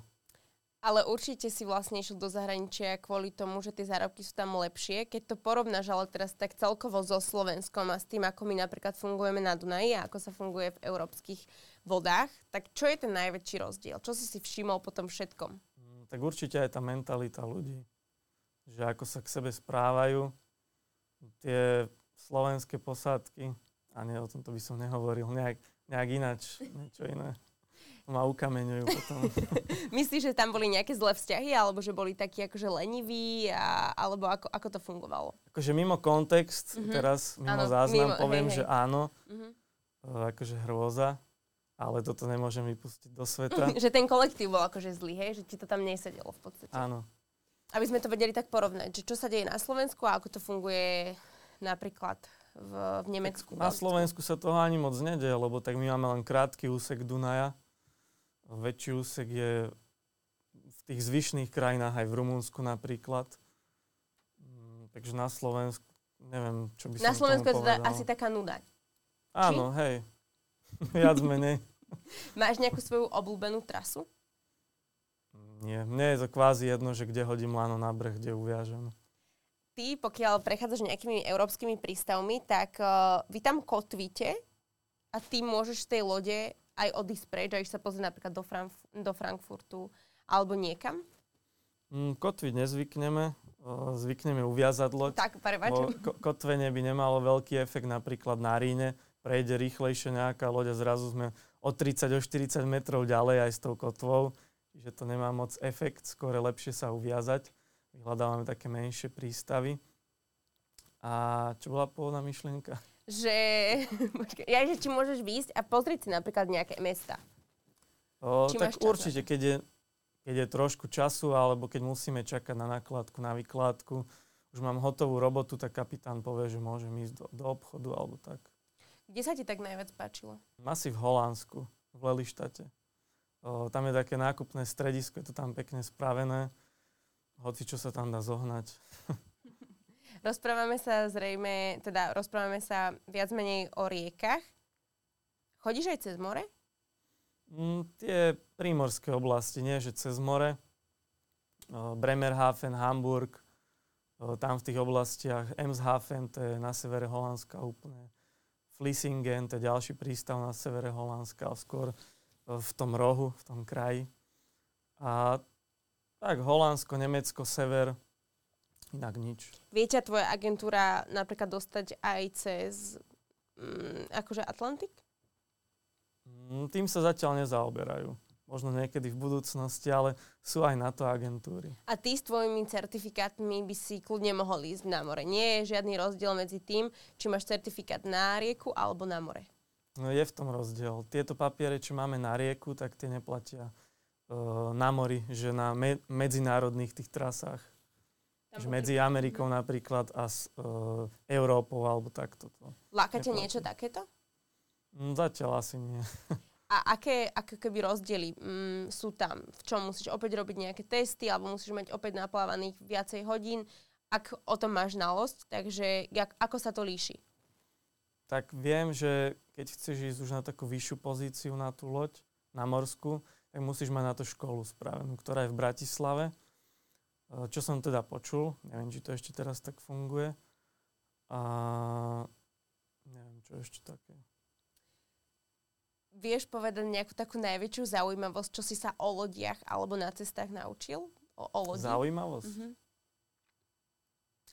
A: Ale určite si vlastne išiel do zahraničia kvôli tomu, že tie zárobky sú tam lepšie. Keď to porovnáš ale teraz tak celkovo so Slovenskom a s tým, ako my napríklad fungujeme na Dunaji a ako sa funguje v európskych vodách, tak čo je ten najväčší rozdiel? Čo si si všimol po tom všetkom?
B: tak určite aj tá mentalita ľudí, že ako sa k sebe správajú, tie slovenské posádky, a nie, o tomto by som nehovoril, nejak, nejak ináč, niečo iné. Ma ukameňujú potom.
A: Myslíš, že tam boli nejaké zlé vzťahy, alebo že boli takí akože leniví, a, alebo ako, ako to fungovalo?
B: Akože mimo kontext, uh-huh. teraz mimo áno, záznam mimo, poviem, hej, hej. že áno, uh-huh. akože hrôza, ale toto nemôžem vypustiť do sveta.
A: že ten kolektív bol akože zlý, hej? Že ti to tam nesedelo v podstate.
B: Áno.
A: Aby sme to vedeli tak porovnať, že čo sa deje na Slovensku a ako to funguje napríklad v, v Nemecku.
B: Na Slovensku sa toho ani moc nedeje, lebo tak my máme len krátky úsek Dunaja. Väčší úsek je v tých zvyšných krajinách, aj v Rumunsku napríklad. Mm, takže na Slovensku, neviem, čo by
A: Na
B: som
A: Slovensku je teda asi taká nuda.
B: Áno, hej. Viac menej.
A: Máš nejakú svoju obľúbenú trasu?
B: Nie, mne je to kvázi jedno, že kde hodím lano na breh, kde uviažem.
A: Ty, pokiaľ prechádzaš nejakými európskymi prístavmi, tak uh, vy tam kotvíte a ty môžeš z tej lode aj odísť preč, a sa pozrieť napríklad do, Franf- do Frankfurtu alebo niekam.
B: Mm, Kotviť nezvykneme, o, zvykneme uviazať loď.
A: Tak, prepač.
B: Bo ko- kotvenie by nemalo veľký efekt napríklad na Ríne. Prejde rýchlejšie nejaká loď a zrazu sme o 30 o 40 metrov ďalej aj s tou kotvou. Čiže to nemá moc efekt, skôr lepšie sa uviazať. Vyhľadávame také menšie prístavy. A čo bola pôvodná myšlienka?
A: Že, ja, že či môžeš výjsť a pozrieť si napríklad nejaké mesta.
B: O,
A: Či
B: tak určite, keď je, keď je trošku času, alebo keď musíme čakať na nakladku, na vykládku, už mám hotovú robotu, tak kapitán povie, že môžem ísť do, do obchodu alebo tak.
A: Kde sa ti tak najviac páčilo?
B: Asi v Holandsku, v Lelištate. O, tam je také nákupné stredisko, je to tam pekne spravené. Hoci čo sa tam dá zohnať.
A: Rozprávame sa zrejme, teda rozprávame sa viac menej o riekach. Chodíš aj cez more?
B: Mm, tie prímorské oblasti, nie že cez more. O, Bremerhaven, Hamburg, o, tam v tých oblastiach. Emshaven, to je na severe Holandska úplne. Vlissingen, to je ďalší prístav na severe Holandska, skôr o, v tom rohu, v tom kraji. A tak Holandsko, Nemecko, sever, inak nič.
A: Vie ťa tvoja agentúra napríklad dostať aj cez mm, akože Atlantik?
B: Mm, Tým sa zatiaľ nezaoberajú. Možno niekedy v budúcnosti, ale sú aj na to agentúry.
A: A ty s tvojimi certifikátmi by si kľudne mohol ísť na more. Nie je žiadny rozdiel medzi tým, či máš certifikát na rieku alebo na more.
B: No je v tom rozdiel. Tieto papiere, čo máme na rieku, tak tie neplatia uh, na mori, že na me- medzinárodných tých trasách. Že medzi Amerikou napríklad a s uh, Európou alebo takto. To.
A: Láka ťa
B: neplatí.
A: niečo takéto?
B: Mm, Zatiaľ asi nie.
A: A aké, aké keby rozdiely mm, sú tam? V čom musíš opäť robiť nejaké testy alebo musíš mať opäť naplávaných viacej hodín? Ak o tom máš znalosť, takže jak, ako sa to líši?
B: Tak viem, že keď chceš ísť už na takú vyššiu pozíciu na tú loď, na morsku, tak musíš mať na to školu spravenú, ktorá je v Bratislave. E, Čo som teda počul, neviem, či to ešte teraz tak funguje. A neviem, čo ešte také.
A: Vieš povedať nejakú takú najväčšiu zaujímavosť, čo si sa o lodiach alebo na cestách naučil? O, o lodi?
B: Zaujímavosť?
A: Mhm.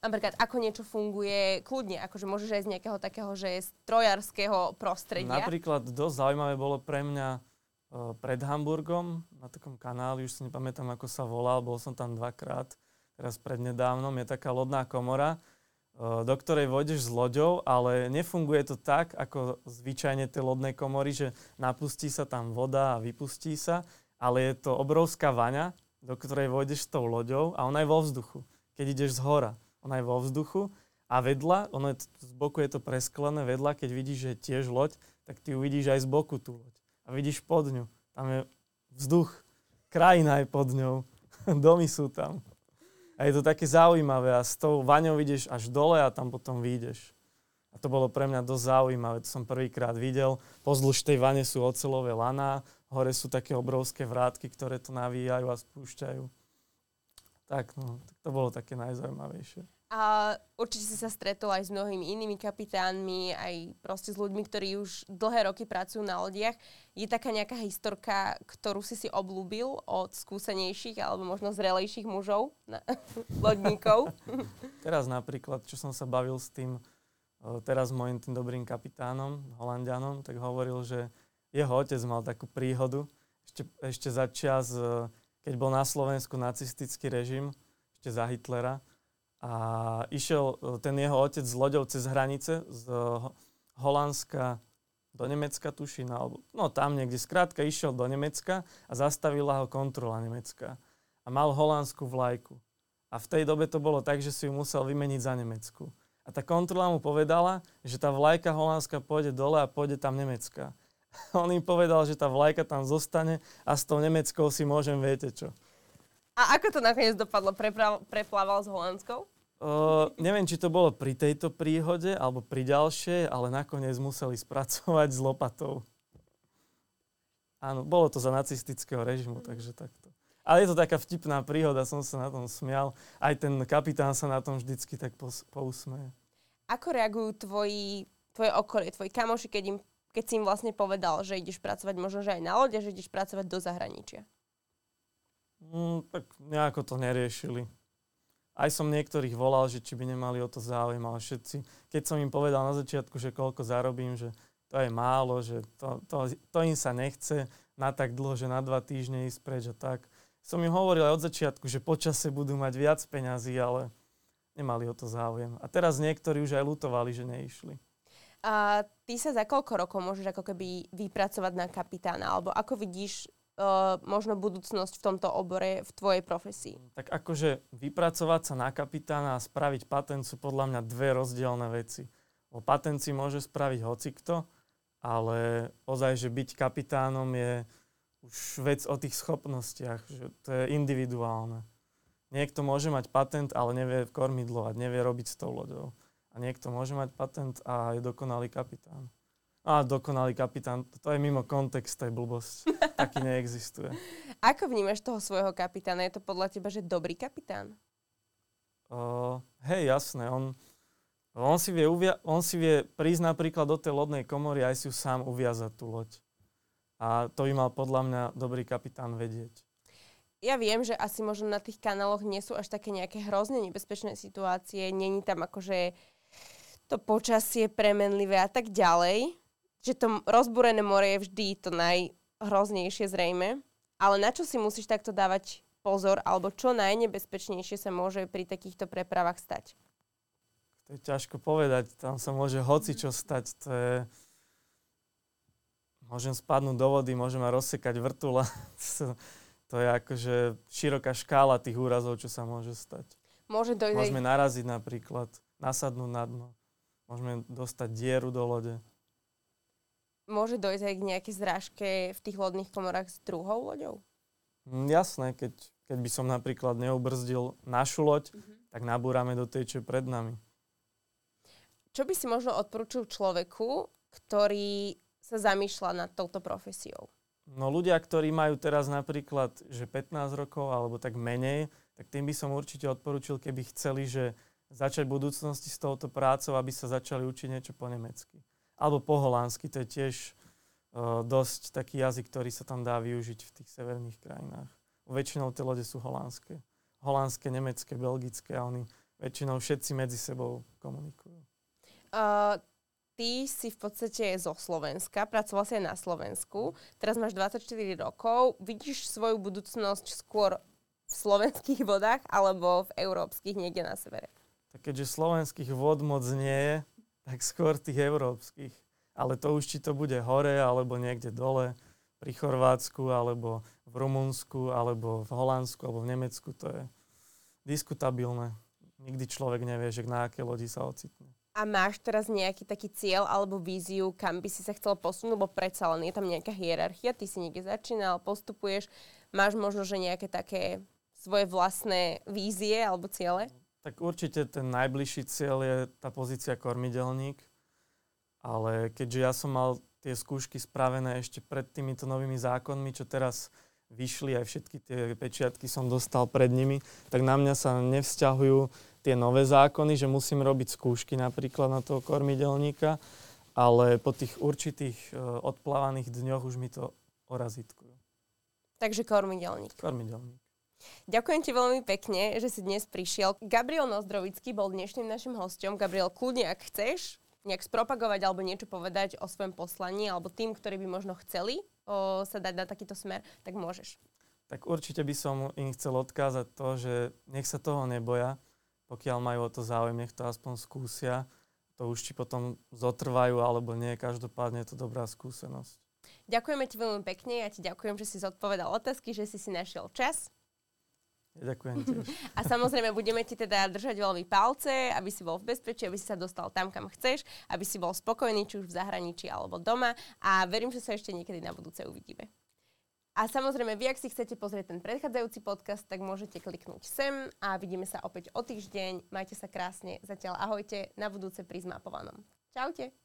A: Napríklad, ako niečo funguje kľudne, akože môžeš aj z nejakého takého, že je strojárskeho prostredia.
B: Napríklad dosť zaujímavé bolo pre mňa e, pred Hamburgom, na takom kanáli, už si nepamätám, ako sa volal, bol som tam dvakrát, teraz prednedávnom, je taká lodná komora, do ktorej vojdeš s loďou, ale nefunguje to tak, ako zvyčajne tie lodné komory, že napustí sa tam voda a vypustí sa, ale je to obrovská vaňa, do ktorej vojdeš s tou loďou a ona je vo vzduchu, keď ideš z hora. Ona je vo vzduchu a vedľa, ono je, z boku je to presklené, vedľa, keď vidíš, že je tiež loď, tak ty uvidíš aj z boku tú loď. A vidíš pod ňu. Tam je vzduch, krajina je pod ňou, domy sú tam. A je to také zaujímavé a s tou vaňou vidíš až dole a tam potom vyjdeš. A to bolo pre mňa dosť zaujímavé, to som prvýkrát videl. Pozdĺž tej vane sú ocelové laná, hore sú také obrovské vrátky, ktoré to navíjajú a spúšťajú. Tak, no, to bolo také najzaujímavejšie.
A: A určite si sa stretol aj s mnohými inými kapitánmi, aj proste s ľuďmi, ktorí už dlhé roky pracujú na lodiach. Je taká nejaká historka, ktorú si si oblúbil od skúsenejších alebo možno zrelejších mužov, na, lodníkov?
B: Teraz napríklad, čo som sa bavil s tým, teraz s mojim tým dobrým kapitánom, holandianom, tak hovoril, že jeho otec mal takú príhodu ešte, ešte za čas, e, keď bol na Slovensku nacistický režim, ešte za Hitlera. A išiel e, ten jeho otec s loďou cez hranice z Ho- Holandska do Nemecka, tuším, alebo no tam niekde. Skrátka išiel do Nemecka a zastavila ho kontrola nemecká. A mal holandskú vlajku. A v tej dobe to bolo tak, že si ju musel vymeniť za Nemecku. A tá kontrola mu povedala, že tá vlajka holandská pôjde dole a pôjde tam nemecká. On im povedal, že tá vlajka tam zostane a s tou nemeckou si môžem, viete čo.
A: A ako to nakoniec dopadlo? Prepra- preplával s Holandskou?
B: Uh, neviem, či to bolo pri tejto príhode alebo pri ďalšej, ale nakoniec museli spracovať s lopatou. Áno, bolo to za nacistického režimu, takže takto. Ale je to taká vtipná príhoda, som sa na tom smial. Aj ten kapitán sa na tom vždycky tak pos- pousmeje.
A: Ako reagujú tvoji, tvoje okolie, tvoji kamoši, keď, im, keď si im vlastne povedal, že ideš pracovať možno že aj na lode, že ideš pracovať do zahraničia?
B: Mm, tak nejako to neriešili. Aj som niektorých volal, že či by nemali o to záujem, ale všetci, keď som im povedal na začiatku, že koľko zarobím, že to je málo, že to, to, to im sa nechce na tak dlho, že na dva týždne ísť preč a tak, som im hovoril aj od začiatku, že počase budú mať viac peňazí, ale nemali o to záujem. A teraz niektorí už aj lutovali, že neišli.
A: A ty sa za koľko rokov môžeš ako keby vypracovať na kapitána? Alebo ako vidíš uh, možno budúcnosť v tomto obore v tvojej profesii?
B: Tak akože vypracovať sa na kapitána a spraviť patent sú podľa mňa dve rozdielne veci. O patent si môže spraviť hocikto, ale ozaj, že byť kapitánom je už vec o tých schopnostiach, že to je individuálne. Niekto môže mať patent, ale nevie kormidlovať, nevie robiť s tou loďou. A niekto môže mať patent a je dokonalý kapitán. A dokonalý kapitán, to je mimo kontext, to je blbosť. Taký neexistuje.
A: Ako vnímaš toho svojho kapitána? Je to podľa teba, že dobrý kapitán?
B: Uh, hej, jasné. On, on, si vie uvia- on si vie prísť napríklad do tej lodnej komory a aj si ju sám uviazať tú loď. A to by mal podľa mňa dobrý kapitán vedieť.
A: Ja viem, že asi možno na tých kanáloch nie sú až také nejaké hrozne nebezpečné situácie, není tam akože to počasie premenlivé a tak ďalej, že to rozbúrené more je vždy to najhroznejšie zrejme, ale na čo si musíš takto dávať pozor, alebo čo najnebezpečnejšie sa môže pri takýchto prepravách stať?
B: To je ťažko povedať, tam sa môže hoci čo stať, to je môžem spadnúť do vody, môžem ma rozsekať vrtula. to je akože široká škála tých úrazov, čo sa môže stať.
A: Môže dojde...
B: Môžeme naraziť napríklad, nasadnúť na dno. Môžeme dostať dieru do lode.
A: Môže dojsť aj k nejakej zrážke v tých lodných komorách s druhou loďou?
B: Mm, jasné, keď, keď by som napríklad neubrzdil našu loď, mm-hmm. tak nabúrame do tej, čo je pred nami.
A: Čo by si možno odporúčil človeku, ktorý sa zamýšľa nad touto profesiou?
B: No ľudia, ktorí majú teraz napríklad, že 15 rokov alebo tak menej, tak tým by som určite odporučil, keby chceli, že začať v budúcnosti s touto prácou, aby sa začali učiť niečo po nemecky. Alebo po holandsky, to je tiež uh, dosť taký jazyk, ktorý sa tam dá využiť v tých severných krajinách. Väčšinou tie lode sú holandské. Holandské, nemecké, belgické a oni väčšinou všetci medzi sebou komunikujú.
A: Uh, ty si v podstate zo Slovenska, pracoval si aj na Slovensku, teraz máš 24 rokov, vidíš svoju budúcnosť skôr v slovenských vodách alebo v európskych niekde na severe?
B: Tak keďže slovenských vod moc nie je, tak skôr tých európskych. Ale to už či to bude hore alebo niekde dole, pri Chorvátsku alebo v Rumunsku alebo v Holandsku alebo v Nemecku, to je diskutabilné. Nikdy človek nevie, že na aké lodi sa ocitne.
A: A máš teraz nejaký taký cieľ alebo víziu, kam by si sa chcel posunúť, lebo predsa len je tam nejaká hierarchia, ty si niekde začínal, postupuješ, máš možno, že nejaké také svoje vlastné vízie alebo ciele?
B: Tak určite ten najbližší cieľ je tá pozícia kormidelník, ale keďže ja som mal tie skúšky spravené ešte pred týmito novými zákonmi, čo teraz vyšli, aj všetky tie pečiatky som dostal pred nimi, tak na mňa sa nevzťahujú tie nové zákony, že musím robiť skúšky napríklad na toho kormidelníka, ale po tých určitých uh, odplávaných dňoch už mi to orazitkujú.
A: Takže kormidelník.
B: Kormidelník.
A: Ďakujem ti veľmi pekne, že si dnes prišiel. Gabriel Nozdrovický bol dnešným našim hostom. Gabriel, kľudne, ak chceš nejak spropagovať alebo niečo povedať o svojom poslaní alebo tým, ktorí by možno chceli o, sa dať na takýto smer, tak môžeš.
B: Tak určite by som im chcel odkázať to, že nech sa toho neboja, pokiaľ majú o to záujem, nech to aspoň skúsia. To už či potom zotrvajú alebo nie, každopádne je to dobrá skúsenosť.
A: Ďakujeme ti veľmi pekne, ja ti ďakujem, že si zodpovedal otázky, že si si našiel čas.
B: Ďakujem tiež.
A: A samozrejme budeme ti teda držať veľmi palce, aby si bol v bezpečí, aby si sa dostal tam, kam chceš, aby si bol spokojný, či už v zahraničí alebo doma. A verím, že sa ešte niekedy na budúce uvidíme. A samozrejme, vy, ak si chcete pozrieť ten predchádzajúci podcast, tak môžete kliknúť sem a vidíme sa opäť o týždeň. Majte sa krásne. Zatiaľ ahojte na budúce pri Zmapovanom. Čaute.